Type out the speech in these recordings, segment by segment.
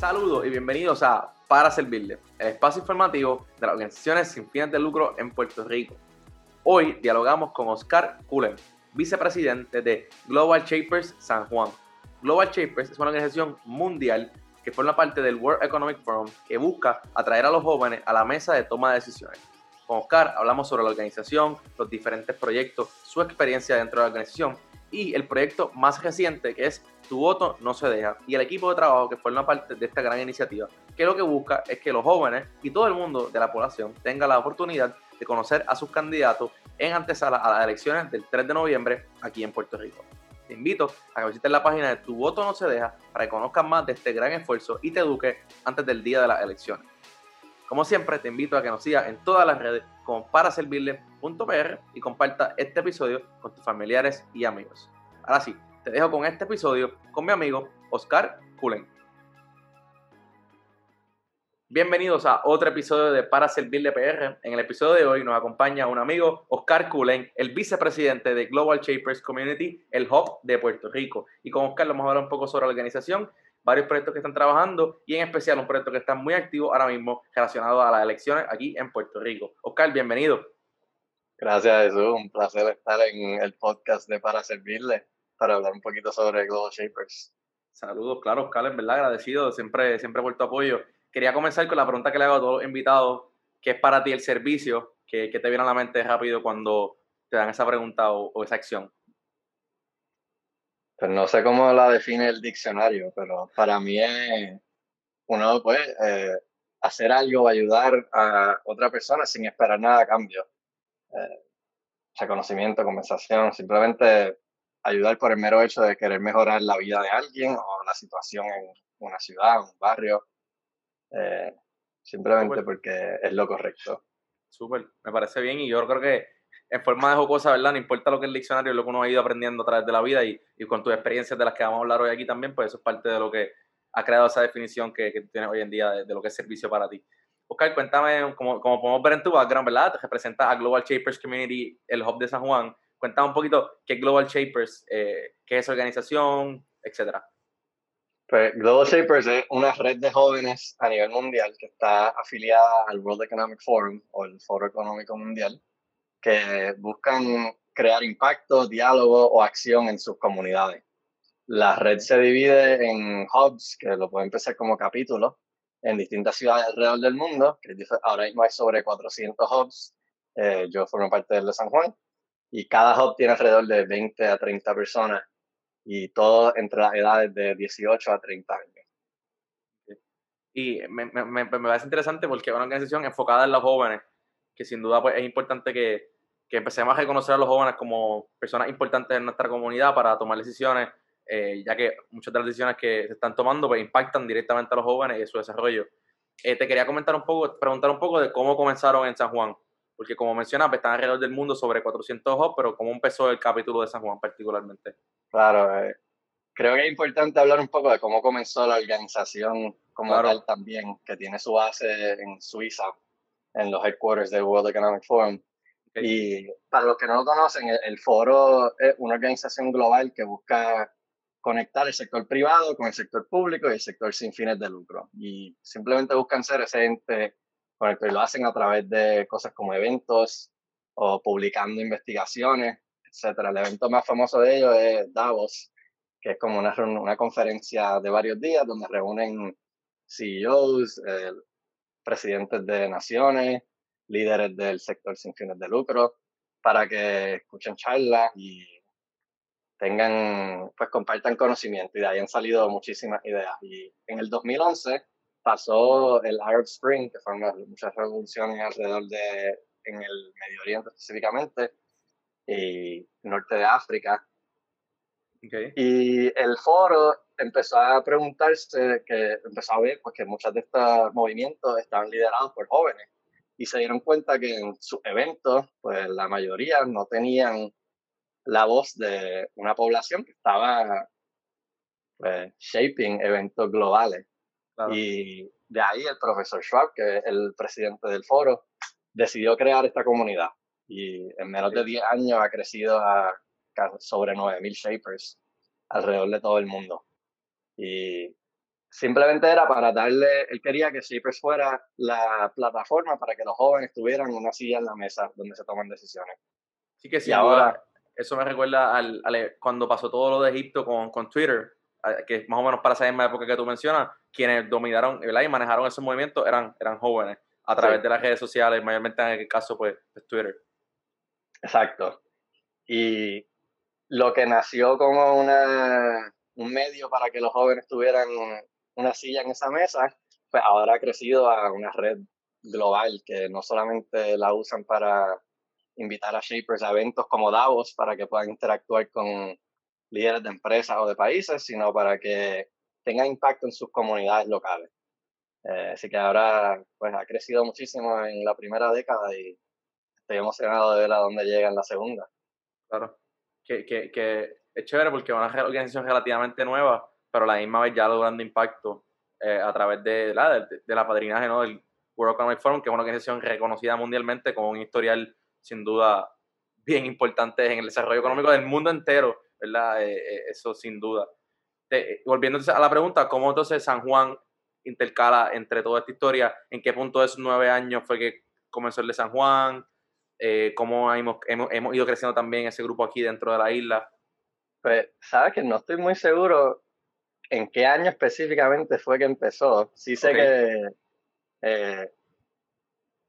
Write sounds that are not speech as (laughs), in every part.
Saludos y bienvenidos a Para Servirle, el espacio informativo de las organizaciones sin fines de lucro en Puerto Rico. Hoy dialogamos con Oscar Cullen, vicepresidente de Global Shapers San Juan. Global Shapers es una organización mundial que forma parte del World Economic Forum que busca atraer a los jóvenes a la mesa de toma de decisiones. Con Oscar hablamos sobre la organización, los diferentes proyectos, su experiencia dentro de la organización y el proyecto más reciente que es Tu voto no se deja y el equipo de trabajo que forma parte de esta gran iniciativa que lo que busca es que los jóvenes y todo el mundo de la población tenga la oportunidad de conocer a sus candidatos en antesala a las elecciones del 3 de noviembre aquí en Puerto Rico. Te invito a que visites la página de Tu voto no se deja para que conozcas más de este gran esfuerzo y te eduques antes del día de las elecciones. Como siempre, te invito a que nos sigas en todas las redes como paraservirle.pr y comparta este episodio con tus familiares y amigos. Ahora sí, te dejo con este episodio con mi amigo Oscar Kulen. Bienvenidos a otro episodio de Para Servirle PR. En el episodio de hoy nos acompaña un amigo, Oscar Kulen, el vicepresidente de Global Shapers Community, el Hub de Puerto Rico. Y con Oscar vamos a hablar un poco sobre la organización varios proyectos que están trabajando y en especial un proyecto que está muy activo ahora mismo relacionado a las elecciones aquí en Puerto Rico. Oscar, bienvenido. Gracias, Jesús. Un placer estar en el podcast de Para Servirle para hablar un poquito sobre Global Shapers. Saludos, claro, Oscar, en verdad agradecido siempre, siempre por tu apoyo. Quería comenzar con la pregunta que le hago a todos los invitados, ¿qué es para ti el servicio? ¿Qué, te viene a la mente rápido cuando te dan esa pregunta o esa acción? Pues no sé cómo la define el diccionario, pero para mí es uno puede eh, hacer algo, ayudar a otra persona sin esperar nada a cambio. Eh, reconocimiento, conversación, simplemente ayudar por el mero hecho de querer mejorar la vida de alguien o la situación en una ciudad, un barrio, eh, simplemente porque es lo correcto. Súper, me parece bien y yo creo que en forma de jocosa, ¿verdad? No importa lo que es el diccionario, lo que uno ha ido aprendiendo a través de la vida y, y, con tus experiencias de las que vamos a hablar hoy aquí también, pues eso es parte de lo que ha creado esa definición que, que tienes hoy en día de, lo que es servicio para ti. Oscar, cuéntame, como, como podemos ver en tu background, ¿verdad? Te representa a Global Shapers Community, el hub de San Juan. Cuéntame un poquito qué es Global Shapers, eh, qué es organización, etcétera. Pues Global Shapers es una red de jóvenes a nivel mundial que está afiliada al World Economic Forum o el Foro Económico Mundial que buscan crear impacto, diálogo o acción en sus comunidades. La red se divide en hubs, que lo pueden empezar como capítulos, en distintas ciudades alrededor del mundo, que ahora mismo hay sobre 400 hubs. Eh, yo formo parte del de San Juan, y cada hub tiene alrededor de 20 a 30 personas, y todo entre las edades de 18 a 30 años. Y me, me, me, parece interesante porque es una organización enfocada en los jóvenes, que sin duda pues, es importante que, que, empecemos a reconocer a los jóvenes como personas importantes en nuestra comunidad para tomar decisiones, eh, ya que muchas de las decisiones que se están tomando pues, impactan directamente a los jóvenes y su desarrollo. Eh, te quería comentar un poco, preguntar un poco de cómo comenzaron en San Juan, porque como mencionas, pues, están alrededor del mundo sobre 400 ojos, pero cómo empezó el capítulo de San Juan particularmente. Claro, eh, creo que es importante hablar un poco de cómo comenzó la organización como tal también, que tiene su base en Suiza, en los headquarters del World Economic Forum. Y para los que no lo conocen, el, foro es una organización global que busca conectar el sector privado con el sector público y el sector sin fines de lucro. Y simplemente buscan ser ese ente que lo hacen a través de cosas como eventos o publicando investigaciones, etc. El evento más famoso de ellos es Davos, que es como una, conferencia de varios días donde reúnen CEOs, presidentes de naciones, líderes del sector sin fines de lucro, para que escuchen charlas y tengan, pues compartan conocimiento y de ahí han salido muchísimas ideas. Y en el 2011 pasó el Arab Spring, que fueron muchas revoluciones alrededor de, en el Medio Oriente específicamente, y norte de África. Y el foro empezó a preguntarse, que empezó a ver pues, que muchos de estos movimientos estaban liderados por jóvenes y se dieron cuenta que en sus eventos, pues la mayoría no tenían la voz de una población que estaba pues, shaping eventos globales. Y de ahí el profesor Schwab, que es el presidente del foro, decidió crear esta comunidad. Y en menos de 10 años ha crecido a sobre 9.000 shapers alrededor de todo el mundo. Y simplemente era para darle, él quería que Shapers fuera la plataforma para que los jóvenes tuvieran una silla en la mesa donde se toman decisiones. Sí que sí, ahora, eso me recuerda al, cuando pasó todo lo de Egipto con, con Twitter, que más o menos para esa misma época que tú mencionas, quienes dominaron y manejaron ese movimiento eran, eran jóvenes a través de las redes sociales, mayormente en el caso pues, Twitter. Exacto. Y lo que nació como una, un medio para que los jóvenes tuvieran una silla en esa mesa, pues ahora ha crecido a una red global que no solamente la usan para invitar a shapers a eventos como Davos para que puedan interactuar con líderes de empresas o de países, sino para que tenga impacto en sus comunidades locales. Eh, así que ahora pues ha crecido muchísimo en la primera década y estoy emocionado de ver a dónde llega en la segunda. Claro, que, que, que es chévere porque es una organización relativamente nueva, pero a la misma vez ya logrando impacto eh, a través de la, de, la padrinaje ¿no? del World Economic Forum, que es una organización reconocida mundialmente con un historial sin duda bien importante en el desarrollo económico del mundo entero, ¿verdad? Eh, eh, eso sin duda. Volviendo a la pregunta, ¿cómo entonces San Juan intercala entre toda esta historia? ¿En qué punto de esos nueve años fue que comenzó el de San Juan? ¿Cómo hemos, hemos, hemos ido creciendo también ese grupo aquí dentro de la isla? Pues, sabes que no estoy muy seguro en qué año específicamente fue que empezó. Sí sé que eh,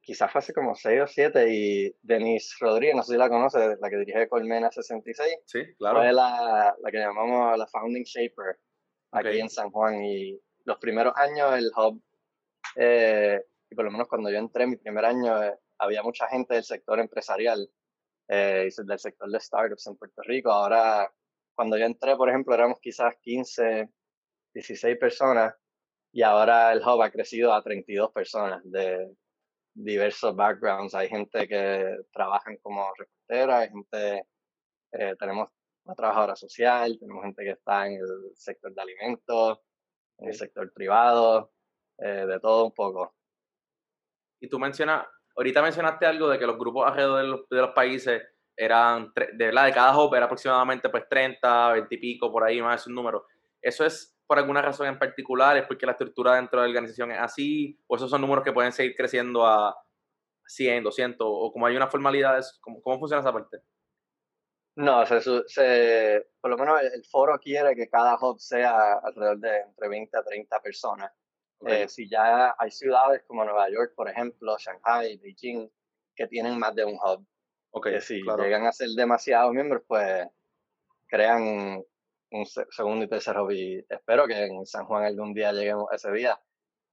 quizás fue hace como 6 o 7 y Denise Rodríguez, no sé si la conoce, la que dirige Colmena 66. Sí, claro. Fue la, la que llamamos la Founding Shaper aquí en San Juan y los primeros años el hub, eh, y por lo menos cuando yo entré mi primer año, eh, había mucha gente del sector empresarial eh, y del sector de startups en Puerto Rico. Ahora, cuando yo entré, por ejemplo, éramos quizás 15, 16 personas y ahora el hub ha crecido a 32 personas de diversos backgrounds. Hay gente que trabaja como reportera, hay gente, eh, tenemos una trabajadora social, tenemos gente que está en el sector de alimentos, en el sector privado, eh, de todo un poco. Y tú mencionas, ahorita mencionaste algo de que los grupos alrededor de los, de los países eran, de verdad, de cada hub era aproximadamente pues 30, 20 y pico, por ahí más es un número. ¿Eso es por alguna razón en particular? ¿Es porque la estructura dentro de la organización es así? ¿O esos son números que pueden seguir creciendo a 100, 200? ¿O como hay una formalidad? ¿Cómo, cómo funciona esa parte? No, se, por lo menos el, foro quiere que cada hub sea alrededor de entre 20 a 30 personas. Eh, si ya hay ciudades como Nueva York, por ejemplo, Shanghai, Beijing, que tienen más de un hub. Okay, que si llegan a ser demasiados miembros, pues crean un segundo y tercer hobby. Espero que en San Juan algún día lleguemos ese día.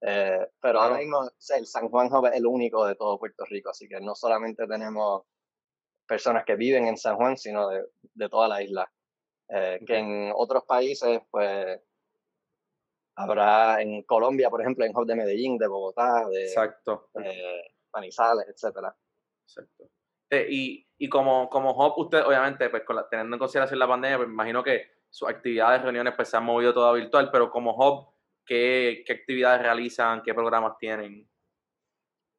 Eh, pero ahora mismo el San Juan Hub es el único de todo Puerto Rico, así que no solamente tenemos personas que viven en San Juan, sino de, de toda la isla. Eh, que en otros países, pues, habrá en Colombia, por ejemplo, en Hub de Medellín, de Bogotá, de Exacto. Eh, Manizales, etcétera. Exacto. y, y como, como Hub, usted, obviamente, pues teniendo en consideración la pandemia, pues me imagino que sus actividades, reuniones, pues se han movido toda virtual, pero como Hub, ¿qué, qué actividades realizan? ¿Qué programas tienen?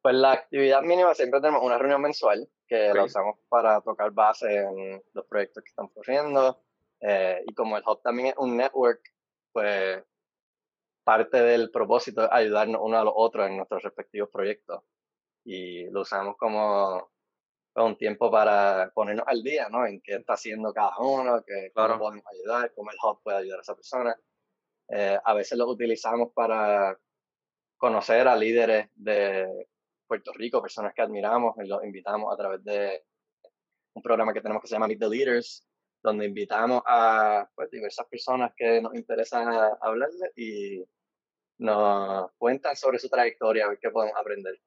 Pues la actividad mínima siempre tenemos una reunión mensual que la usamos para tocar base en los proyectos que están corriendo. Eh, y como el Hub también es un network, pues parte del propósito es ayudarnos uno a los otros en nuestros respectivos proyectos. Y lo usamos como un tiempo para ponernos al día, ¿no? En qué está haciendo cada uno, que cómo podemos ayudar, cómo el hub puede ayudar a esa persona. Eh, a veces lo utilizamos para conocer a líderes de Puerto Rico, personas que admiramos, y los invitamos a través de un programa que tenemos que se llama Meet the Leaders, donde invitamos a pues, diversas personas que nos interesan hablarles y nos cuentan sobre su trayectoria, a ver qué podemos aprender.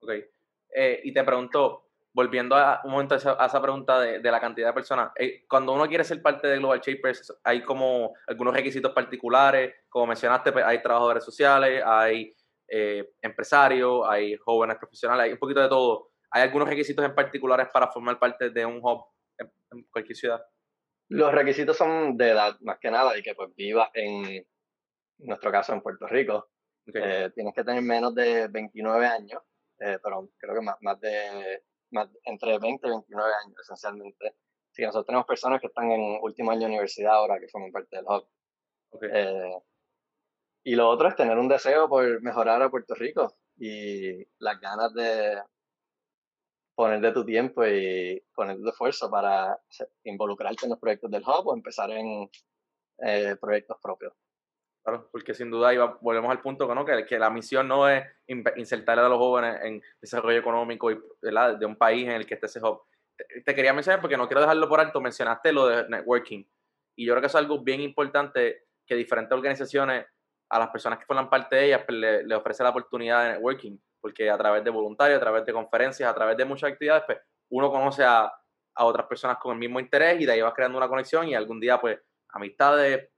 Okay. Eh, y te pregunto, volviendo a un momento a esa, pregunta de, la cantidad de personas, eh, cuando uno quiere ser parte de Global Shapers, hay como algunos requisitos particulares, como mencionaste, pues, hay trabajadores sociales, hay eh, empresarios, hay jóvenes profesionales, hay un poquito de todo. ¿Hay algunos requisitos en particulares para formar parte de un hub en, cualquier ciudad? Los requisitos son de edad, más que nada, y que pues vivas en, nuestro caso en Puerto Rico. tienes que tener menos de 29 años eh, pero creo que más, más de más, entre 20 y 29 años esencialmente. Así que nosotros tenemos personas que están en último año de universidad ahora que forman parte del hub. Eh, y lo otro es tener un deseo por mejorar a Puerto Rico y las ganas de poner de tu tiempo y poner de esfuerzo para involucrarte en los proyectos del hub o empezar en eh, proyectos propios. Claro, porque sin duda iba, volvemos al punto ¿no? que, la misión no es insertar a los jóvenes en desarrollo económico y, de un país en el que esté ese hub. Te, quería mencionar porque no quiero dejarlo por alto, mencionaste lo de networking. Y yo creo que es algo bien importante que diferentes organizaciones, a las personas que forman parte de ellas, pues, le, le ofrece la oportunidad de networking, porque a través de voluntarios, a través de conferencias, a través de muchas actividades, pues uno conoce a, a otras personas con el mismo interés y de ahí vas creando una conexión y algún día, pues, amistades,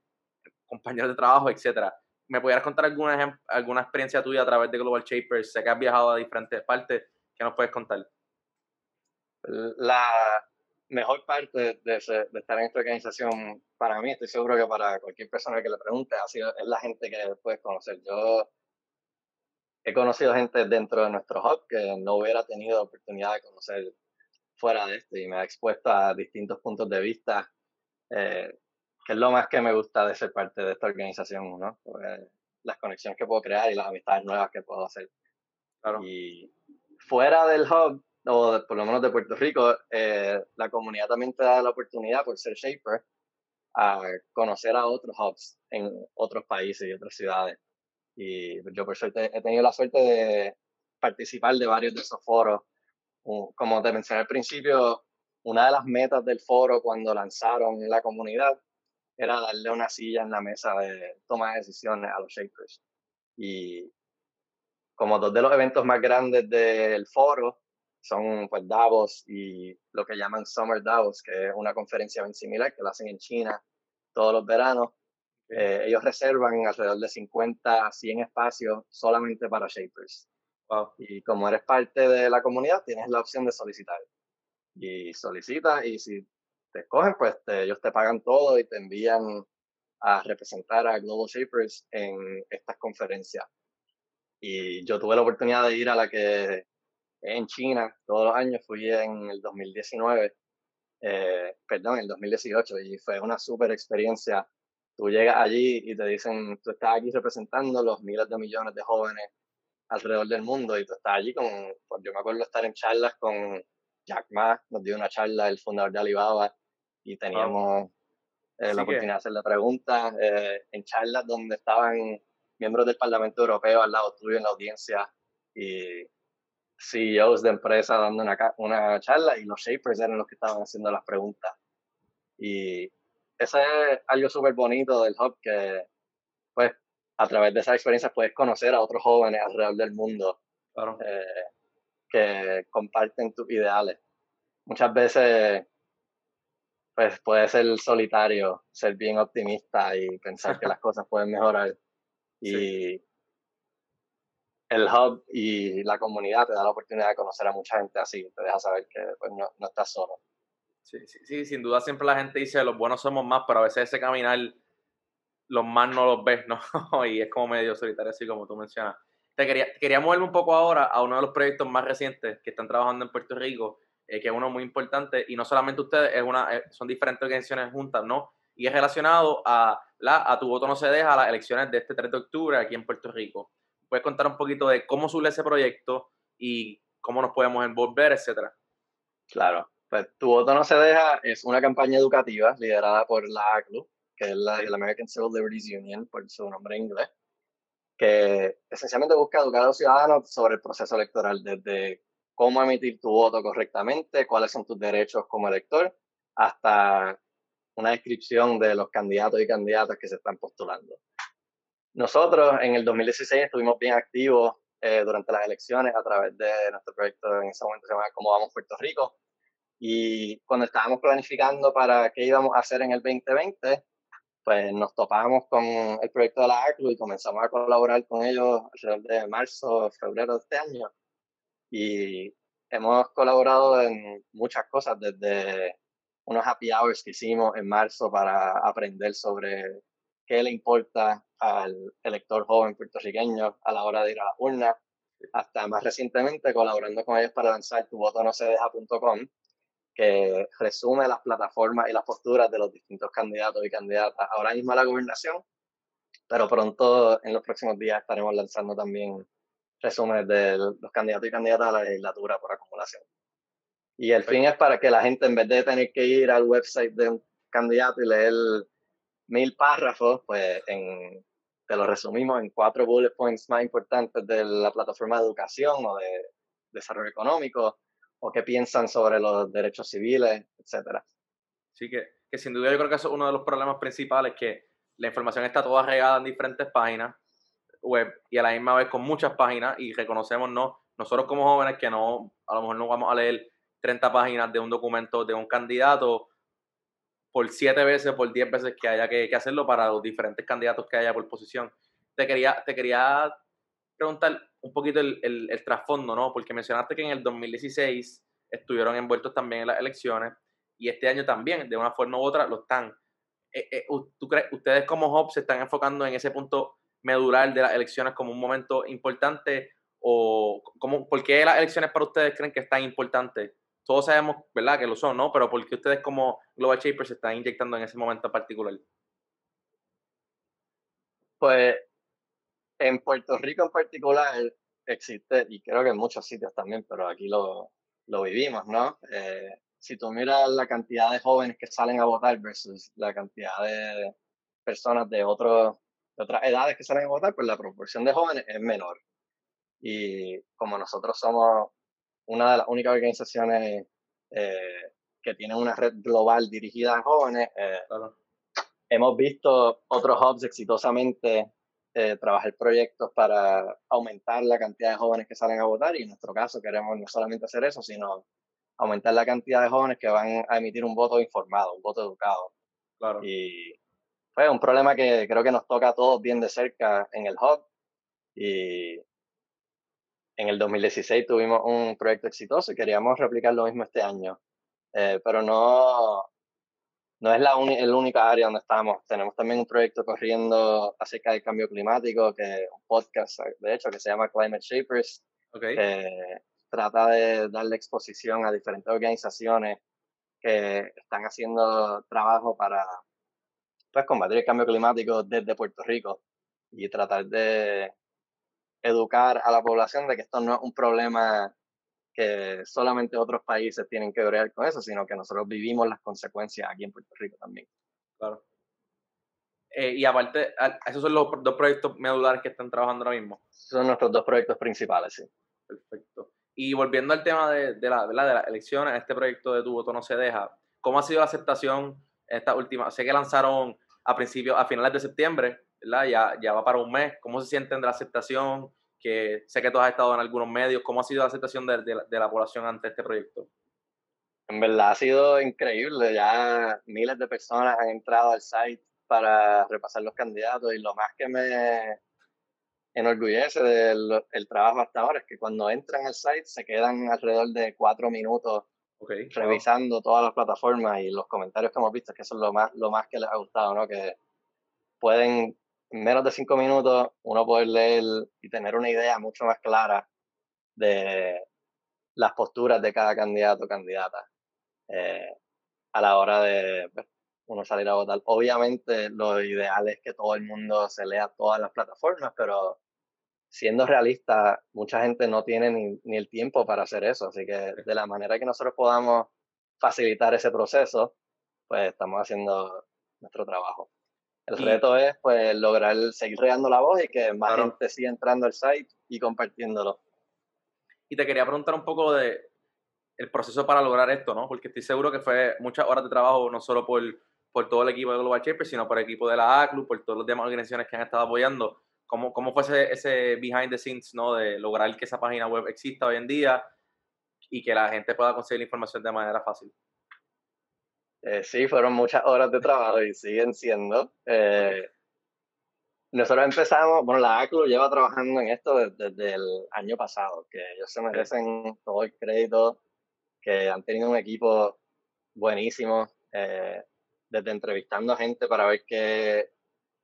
compañeros de trabajo, etcétera. ¿Me pudieras contar alguna, alguna experiencia tuya a través de Global Shapers? Sé que has viajado a diferentes partes. ¿Qué nos puedes contar? La mejor parte de, estar en esta organización, para mí, estoy seguro que para cualquier persona que le pregunte, ha sido, es la gente que puedes conocer. Yo he conocido gente dentro de nuestro hub que no hubiera tenido oportunidad de conocer fuera de este y me ha expuesto a distintos puntos de vista eh, que es lo más que me gusta de ser parte de esta organización, ¿no? las conexiones que puedo crear y las amistades nuevas que puedo hacer. Claro. Y fuera del hub, o por lo menos de Puerto Rico, eh, la comunidad también te da la oportunidad, por ser Shaper, a conocer a otros hubs en otros países y otras ciudades. Y yo por suerte he tenido la suerte de participar de varios de esos foros. Como te mencioné al principio, una de las metas del foro cuando lanzaron la comunidad era darle una silla en la mesa de toma de decisiones a los shapers. Y como dos de los eventos más grandes del foro son pues Davos y lo que llaman Summer Davos, que es una conferencia bien similar que la hacen en China todos los veranos. Eh, ellos reservan alrededor de 50 a 100 espacios solamente para shapers. Y como eres parte de la comunidad, tienes la opción de solicitar. Y solicitas y si te escogen, pues ellos te pagan todo y te envían a representar a Global Shapers en estas conferencias. Y yo tuve la oportunidad de ir a la que en China todos los años, fui en el 2019, eh, perdón, en el 2018, y fue una súper experiencia. Tú llegas allí y te dicen, tú estás aquí representando los miles de millones de jóvenes alrededor del mundo y tú estás allí con, pues yo me acuerdo estar en charlas con Jack Ma, nos dio una charla, el fundador de Alibaba, y teníamos eh, la oportunidad de hacerle preguntas eh, en charlas donde estaban miembros del Parlamento Europeo al lado tuyo en la audiencia y CEOs de empresas dando una, una charla y los shapers eran los que estaban haciendo las preguntas. Y eso es algo súper bonito del hub que, pues, a través de esa experiencia puedes conocer a otros jóvenes alrededor del mundo eh, que comparten tus ideales. Muchas veces pues puede ser solitario, ser bien optimista y pensar que las (laughs) cosas pueden mejorar. Y el hub y la comunidad te da la oportunidad de conocer a mucha gente así, te deja saber que pues, no, no estás solo. Sí, sí, sí, sin duda siempre la gente dice los buenos somos más, pero a veces ese caminar los más no los ves, ¿no? (laughs) y es como medio solitario, así como tú mencionas. Te quería, quería moverme un poco ahora a uno de los proyectos más recientes que están trabajando en Puerto Rico, eh, que es uno muy importante, y no solamente ustedes, es una, eh, son diferentes organizaciones juntas, ¿no? Y es relacionado a, la, a tu voto no se deja a las elecciones de este 3 de octubre aquí en Puerto Rico. ¿Puedes contar un poquito de cómo surge ese proyecto y cómo nos podemos envolver, etcétera? Claro, pues Tu voto no se deja es una campaña educativa liderada por la ACLU, que es la, American Civil Liberties Union, por su nombre en inglés, que esencialmente busca educar a los ciudadanos sobre el proceso electoral, desde cómo emitir tu voto correctamente, cuáles son tus derechos como elector, hasta una descripción de los candidatos y candidatas que se están postulando. Nosotros en el 2016 estuvimos bien activos eh, durante las elecciones a través de nuestro proyecto en ese momento se llama Cómo Vamos Puerto Rico. Y cuando estábamos planificando para qué íbamos a hacer en el 2020, pues nos topamos con el proyecto de la ACLU y comenzamos a colaborar con ellos alrededor de marzo, febrero de este año y hemos colaborado en muchas cosas, desde unos happy hours que hicimos en marzo para aprender sobre qué le importa al elector joven puertorriqueño a la hora de ir a la urna, hasta más recientemente colaborando con ellos para lanzar tu voto no se deja.com, que resume las plataformas y las posturas de los distintos candidatos y candidatas ahora mismo a la gobernación pero pronto en los próximos días estaremos lanzando también resúmenes de los candidatos y candidatas a la legislatura por acumulación. Y el fin es para que la gente, en vez de tener que ir al website de un candidato y leer mil párrafos, pues en, te lo resumimos en cuatro bullet points más importantes de la plataforma de educación o de desarrollo económico, o qué piensan sobre los derechos civiles, etcétera. Sí, que, que sin duda yo creo que eso es uno de los problemas principales, que la información está toda regada en diferentes páginas web y a la misma vez con muchas páginas y reconocemos, ¿no? Nosotros como jóvenes que no, a lo mejor no vamos a leer 30 páginas de un documento de un candidato por siete veces, por diez veces que haya que, hacerlo para los diferentes candidatos que haya por posición. Te quería, te quería preguntar un poquito el, el, trasfondo, ¿no? Porque mencionaste que en el 2016 estuvieron envueltos también en las elecciones y este año también, de una forma u otra, lo están. Eh, eh, ¿tú crees, ¿Ustedes como Hub se están enfocando en ese punto medular de las elecciones como un momento importante? ¿O cómo, por qué las elecciones para ustedes creen que es tan importante todos sabemos, ¿verdad?, que lo son, ¿no? Pero ¿por qué ustedes como Global Shapers se están inyectando en ese momento particular? Pues en Puerto Rico en particular existe, y creo que en muchos sitios también, pero aquí lo, lo vivimos, ¿no? Eh, si tú miras la cantidad de jóvenes que salen a votar versus la cantidad de personas de, otros de otras edades que salen a votar, pues la proporción de jóvenes es menor. Y como nosotros somos una de las únicas organizaciones eh, que tienen una red global dirigida a jóvenes. Eh, hemos visto otros hubs exitosamente eh, trabajar proyectos para aumentar la cantidad de jóvenes que salen a votar y en nuestro caso queremos no solamente hacer eso, sino aumentar la cantidad de jóvenes que van a emitir un voto informado, un voto educado. Claro. Y fue un problema que creo que nos toca a todos bien de cerca en el hub y en el 2016 tuvimos un proyecto exitoso y queríamos replicar lo mismo este año. Eh, pero no, no es la el única área donde estamos. Tenemos también un proyecto corriendo acerca del cambio climático, que un podcast, de hecho, que se llama Climate Shapers. Okay. trata de darle exposición a diferentes organizaciones que están haciendo trabajo para pues, combatir el cambio climático desde Puerto Rico y tratar de educar a la población de que esto no es un problema que solamente otros países tienen que ver con eso, sino que nosotros vivimos las consecuencias aquí en Puerto Rico también. Claro. Eh, y aparte, esos son los dos proyectos medulares que están trabajando ahora mismo. Son nuestros dos proyectos principales, sí. Perfecto. Y volviendo al tema de, de, la, de las elecciones, este proyecto de Tu Voto No Se Deja, ¿cómo ha sido la aceptación esta última? Sé que lanzaron a principios, a finales de septiembre, ya, ya va para un mes. ¿Cómo se sienten de la aceptación? Que sé que tú has estado en algunos medios. ¿Cómo ha sido la aceptación de, de, la población ante este proyecto? En verdad ha sido increíble. Ya miles de personas han entrado al site para repasar los candidatos y lo más que me enorgullece del el trabajo hasta ahora es que cuando entran al site se quedan alrededor de cuatro minutos revisando todas las plataformas y los comentarios que hemos visto, que eso es lo más, lo más que les ha gustado, ¿no? Que pueden en menos de cinco minutos uno poder leer y tener una idea mucho más clara de las posturas de cada candidato o candidata eh, a la hora de pues, uno salir a votar. Obviamente lo ideal es que todo el mundo se lea todas las plataformas, pero siendo realista, mucha gente no tiene ni, ni el tiempo para hacer eso, así que de la manera que nosotros podamos facilitar ese proceso, pues estamos haciendo nuestro trabajo. El reto es pues lograr seguir regando la voz y que más gente siga entrando al site y compartiéndolo. Y te quería preguntar un poco de el proceso para lograr esto, ¿no? Porque estoy seguro que fue muchas horas de trabajo, no solo por, por todo el equipo de Global Shapers, sino por el equipo de la ACLU, por todas las demás organizaciones que han estado apoyando. ¿Cómo, cómo fue ese, ese behind the scenes, ¿no? De lograr que esa página web exista hoy en día y que la gente pueda conseguir la información de manera fácil. Eh, sí, fueron muchas horas de trabajo y siguen siendo. Eh, nosotros empezamos, bueno, la ACLU lleva trabajando en esto desde, el año pasado, que ellos se merecen todo el crédito, que han tenido un equipo buenísimo, eh, desde entrevistando a gente para ver qué,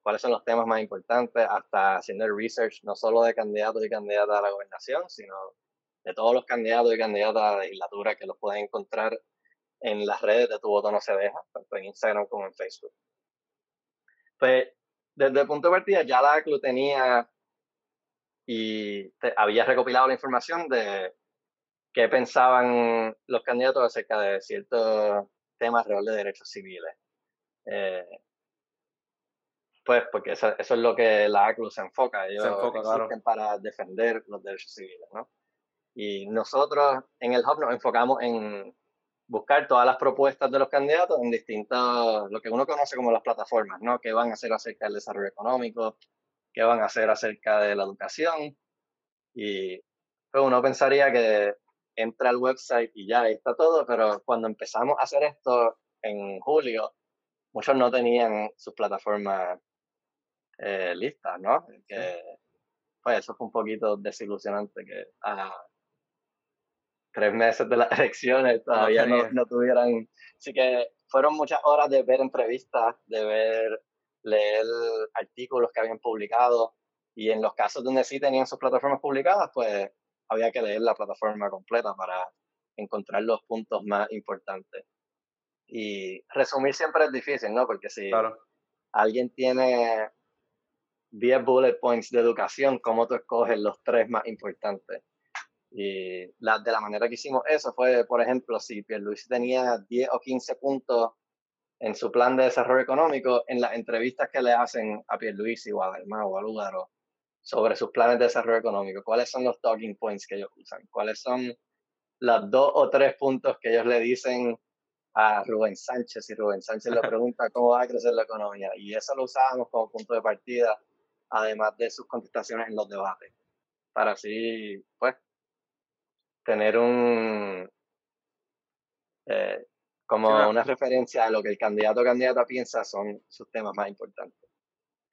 cuáles son los temas más importantes, hasta haciendo el research no solo de candidatos y candidatas a la gobernación, sino de todos los candidatos y candidatas a la legislatura que los pueden encontrar en las redes de Tu Voto No Se Deja, tanto en Instagram como en Facebook. Pues desde el punto de partida ya la ACLU tenía y había recopilado la información de qué pensaban los candidatos acerca de ciertos temas alrededor de derechos civiles. Eh, pues porque eso, es lo que la ACLU se enfoca, ellos se enfoca, para defender los derechos civiles, ¿no? Y nosotros en el Hub nos enfocamos en buscar todas las propuestas de los candidatos en distintas, lo que uno conoce como las plataformas, ¿no? ¿Qué van a hacer acerca del desarrollo económico? ¿Qué van a hacer acerca de la educación? Y pues uno pensaría que entra al website y ya está todo, pero cuando empezamos a hacer esto en julio, muchos no tenían sus plataformas eh, listas, ¿no? Que, pues eso fue un poquito desilusionante que a tres meses de las (laughs) elecciones todavía no, no, tuvieran. Así que fueron muchas horas de ver entrevistas, de ver, leer artículos que habían publicado y en los casos donde sí tenían sus plataformas publicadas, pues había que leer la plataforma completa para encontrar los puntos más importantes. Y resumir siempre es difícil, ¿no? Porque si alguien tiene 10 bullet points de educación, ¿cómo tú escoges los tres más importantes? Y la, de la manera que hicimos eso fue, por ejemplo, si Pierluisi tenía 10 o 15 puntos en su plan de desarrollo económico, en las entrevistas que le hacen a Pierluisi o a Dalmau o a Lugaro sobre sus planes de desarrollo económico, cuáles son los talking points que ellos usan, cuáles son los dos o tres puntos que ellos le dicen a Rubén Sánchez y Rubén Sánchez le (laughs) pregunta cómo va a crecer la economía. Y eso lo usábamos como punto de partida, además de sus contestaciones en los debates, para así, pues, tener un, eh, como una referencia a lo que el candidato o candidata piensa son sus temas más importantes.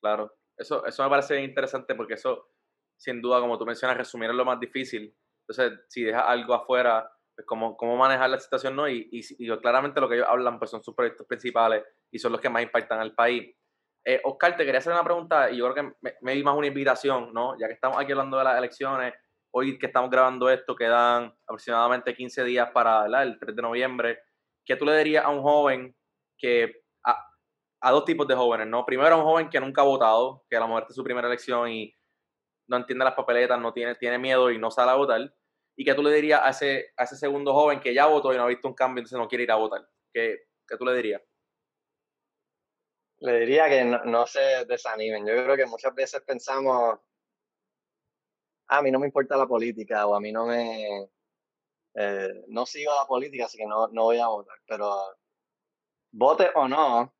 Claro, eso, eso me parece interesante porque eso, sin duda, como tú mencionas, resumir es lo más difícil. Entonces, si dejas algo afuera, pues cómo, cómo manejar la situación, ¿no? Y, y, claramente lo que ellos hablan, pues son sus proyectos principales y son los que más impactan al país. Eh, Oscar, te quería hacer una pregunta y yo creo que me, di más una invitación, ¿no? Ya que estamos aquí hablando de las elecciones, hoy que estamos grabando esto, quedan aproximadamente 15 días para el 3 de noviembre. ¿Qué tú le dirías a un joven que, a, dos tipos de jóvenes, ¿no? Primero a un joven que nunca ha votado, que a lo mejor es su primera elección y no entiende las papeletas, no tiene, tiene miedo y no sale a votar. ¿Y qué tú le dirías a ese, a ese segundo joven que ya votó y no ha visto un cambio, entonces no quiere ir a votar? ¿Qué, qué tú le dirías? Le diría que no, no, se desanimen. Yo creo que muchas veces pensamos, a mí no me importa la política o a mí no me... Eh, no sigo la política, así que no, no voy a votar. Pero vote o no,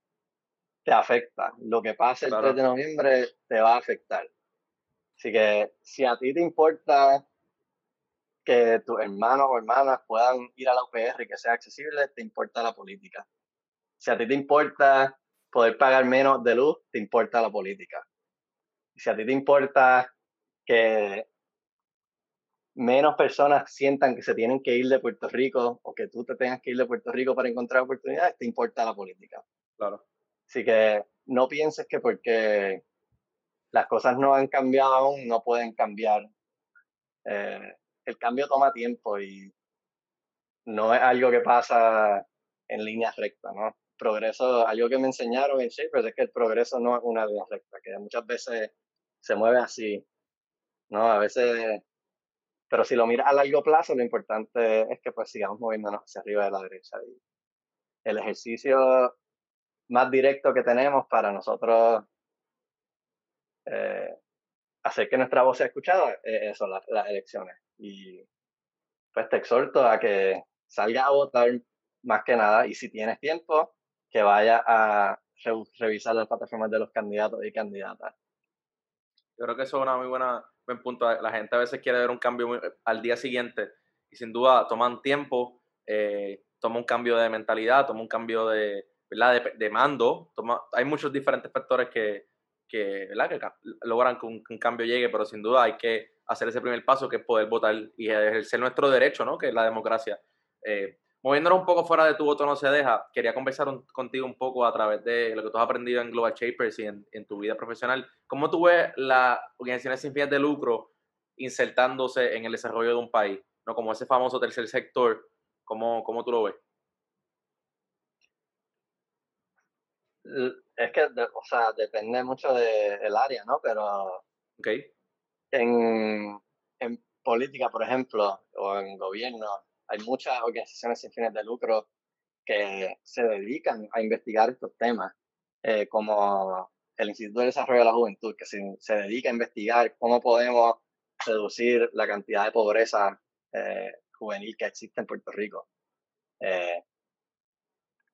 te afecta. Lo que pase el 3 de noviembre te va a afectar. Así que si a ti te importa que tus hermanos o hermanas puedan ir a la UPR y que sea accesible, te importa la política. Si a ti te importa poder pagar menos de luz, te importa la política. Si a ti te importa que menos personas sientan que se tienen que ir de Puerto Rico o que tú te tengas que ir de Puerto Rico para encontrar oportunidades, te importa la política. Claro. Así que no pienses que porque las cosas no han cambiado aún, no pueden cambiar. Eh, el cambio toma tiempo y no es algo que pasa en línea recta, ¿no? Progreso, algo que me enseñaron en Shapers es que el progreso no es una línea recta, que muchas veces se mueve así, ¿no? A veces pero si lo miras a largo plazo, lo importante es que pues sigamos moviéndonos hacia arriba de la derecha. Y el ejercicio más directo que tenemos para nosotros eh, hacer que nuestra voz sea escuchada es eso, las elecciones. Y pues te exhorto a que salga a votar más que nada y si tienes tiempo, que vaya a revisar las plataformas de los candidatos y candidatas. Yo creo que eso es una muy buena buen punto. La gente a veces quiere ver un cambio al día siguiente y sin duda toman tiempo, eh, toma un cambio de mentalidad, toma un cambio de, ¿verdad? de, mando. Toma, hay muchos diferentes factores que, que, ¿verdad? que logran que un, cambio llegue, pero sin duda hay que hacer ese primer paso que es poder votar y ejercer nuestro derecho, ¿no? que es la democracia. Eh, Moviéndonos un poco fuera de tu voto no se deja, quería conversar contigo un poco a través de lo que tú has aprendido en Global Shapers y en, tu vida profesional. ¿Cómo tú ves las organizaciones sin fines de lucro insertándose en el desarrollo de un país? ¿no? Como ese famoso tercer sector, ¿cómo, cómo tú lo ves? Es que, o sea, depende mucho del área, ¿no? Pero okay. en, en política, por ejemplo, o en gobierno, hay muchas organizaciones sin fines de lucro que se dedican a investigar estos temas, eh, como el Instituto de Desarrollo de la Juventud, que se, se, dedica a investigar cómo podemos reducir la cantidad de pobreza eh, juvenil que existe en Puerto Rico. Eh,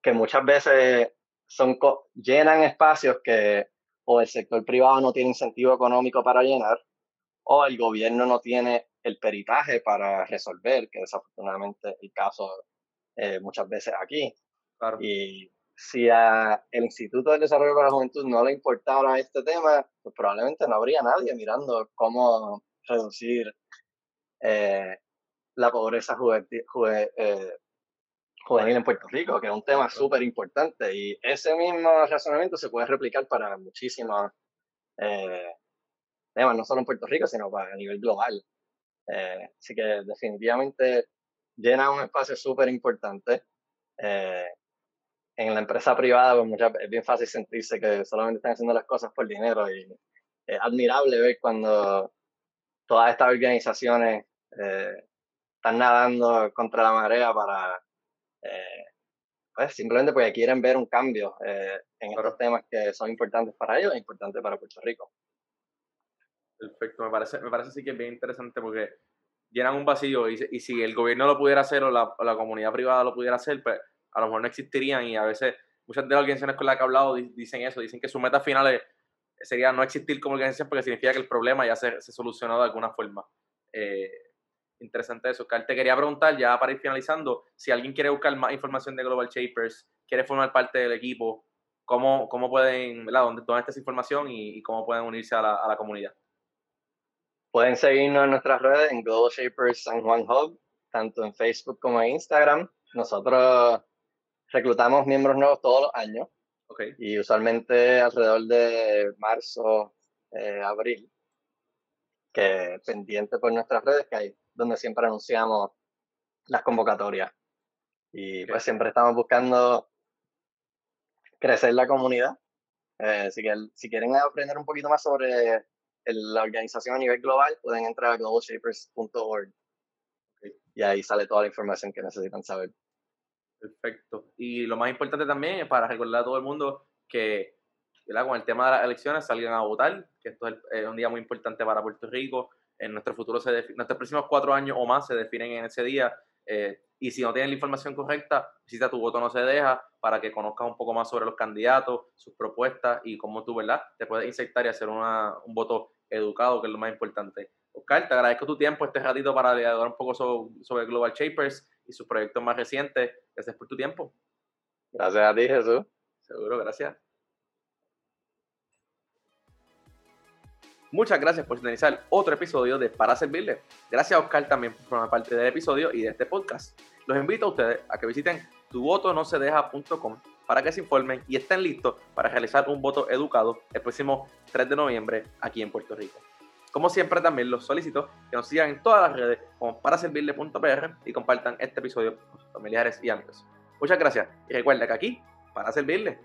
que muchas veces son llenan espacios que o el sector privado no tiene incentivo económico para llenar, o el gobierno no tiene el peritaje para resolver, que desafortunadamente es el caso eh, muchas veces aquí. Y si a el Instituto del Desarrollo para la Juventud no le importara este tema, pues probablemente no habría nadie mirando cómo reducir eh, la pobreza eh, juvenil, en Puerto Rico, que es un tema súper importante. Y ese mismo razonamiento se puede replicar para muchísimos eh, temas, no solo en Puerto Rico, sino a nivel global. Eh, así que definitivamente llena un espacio súper importante. en la empresa privada pues es bien fácil sentirse que solamente están haciendo las cosas por dinero y es admirable ver cuando todas estas organizaciones eh, están nadando contra la marea para, eh, pues simplemente porque quieren ver un cambio eh, en estos temas que son importantes para ellos e importantes para Puerto Rico. Perfecto, me parece, me parece sí que es bien interesante porque llenan un vacío y, si el gobierno lo pudiera hacer o la, comunidad privada lo pudiera hacer, pues a lo mejor no existirían y a veces muchas de las organizaciones con las que he hablado dicen eso, dicen que su meta final es, sería no existir como organización porque significa que el problema ya se, se solucionó de alguna forma. Eh, interesante eso. Carl, te quería preguntar, ya para ir finalizando, si alguien quiere buscar más información de Global Shapers, quiere formar parte del equipo, ¿cómo, cómo pueden, ¿verdad? ¿Dónde, está esa información y, cómo pueden unirse a la, comunidad? Pueden seguirnos en nuestras redes en Global Shapers San Juan Hub, tanto en Facebook como en Instagram. Nosotros reclutamos miembros nuevos todos los años. Okay. Y usualmente alrededor de marzo, eh, abril, que pendiente por nuestras redes, que hay donde siempre anunciamos las convocatorias. Y pues siempre estamos buscando crecer la comunidad. Eh, que si quieren aprender un poquito más sobre la organización a nivel global, pueden entrar a globalshapers.org. Y ahí sale toda la información que necesitan saber. Perfecto. Y lo más importante también es para recordar a todo el mundo que con el tema de las elecciones salgan a votar, que esto es un día muy importante para Puerto Rico. En nuestro futuro, se nuestros próximos cuatro años o más se definen en ese día. Eh, y si no tienen la información correcta, visita tu voto no se deja para que conozcas un poco más sobre los candidatos, sus propuestas y cómo tú, ¿verdad? Te puedes insertar y hacer una, un voto educado, que es lo más importante. Oscar, te agradezco tu tiempo este ratito para hablar un poco sobre, sobre Global Shapers y sus proyectos más recientes. Gracias por tu tiempo. Gracias a ti, Jesús. Seguro, gracias. Muchas gracias por sintonizar otro episodio de Para Servirle. Gracias a Oscar también por formar parte del episodio y de este podcast. Los invito a ustedes a que visiten tuvotonosedeja.com para que se informen y estén listos para realizar un voto educado el próximo 3 de noviembre aquí en Puerto Rico. Como siempre también los solicito que nos sigan en todas las redes como paraservirle.pr y compartan este episodio con sus familiares y amigos. Muchas gracias y recuerda que aquí, para servirle,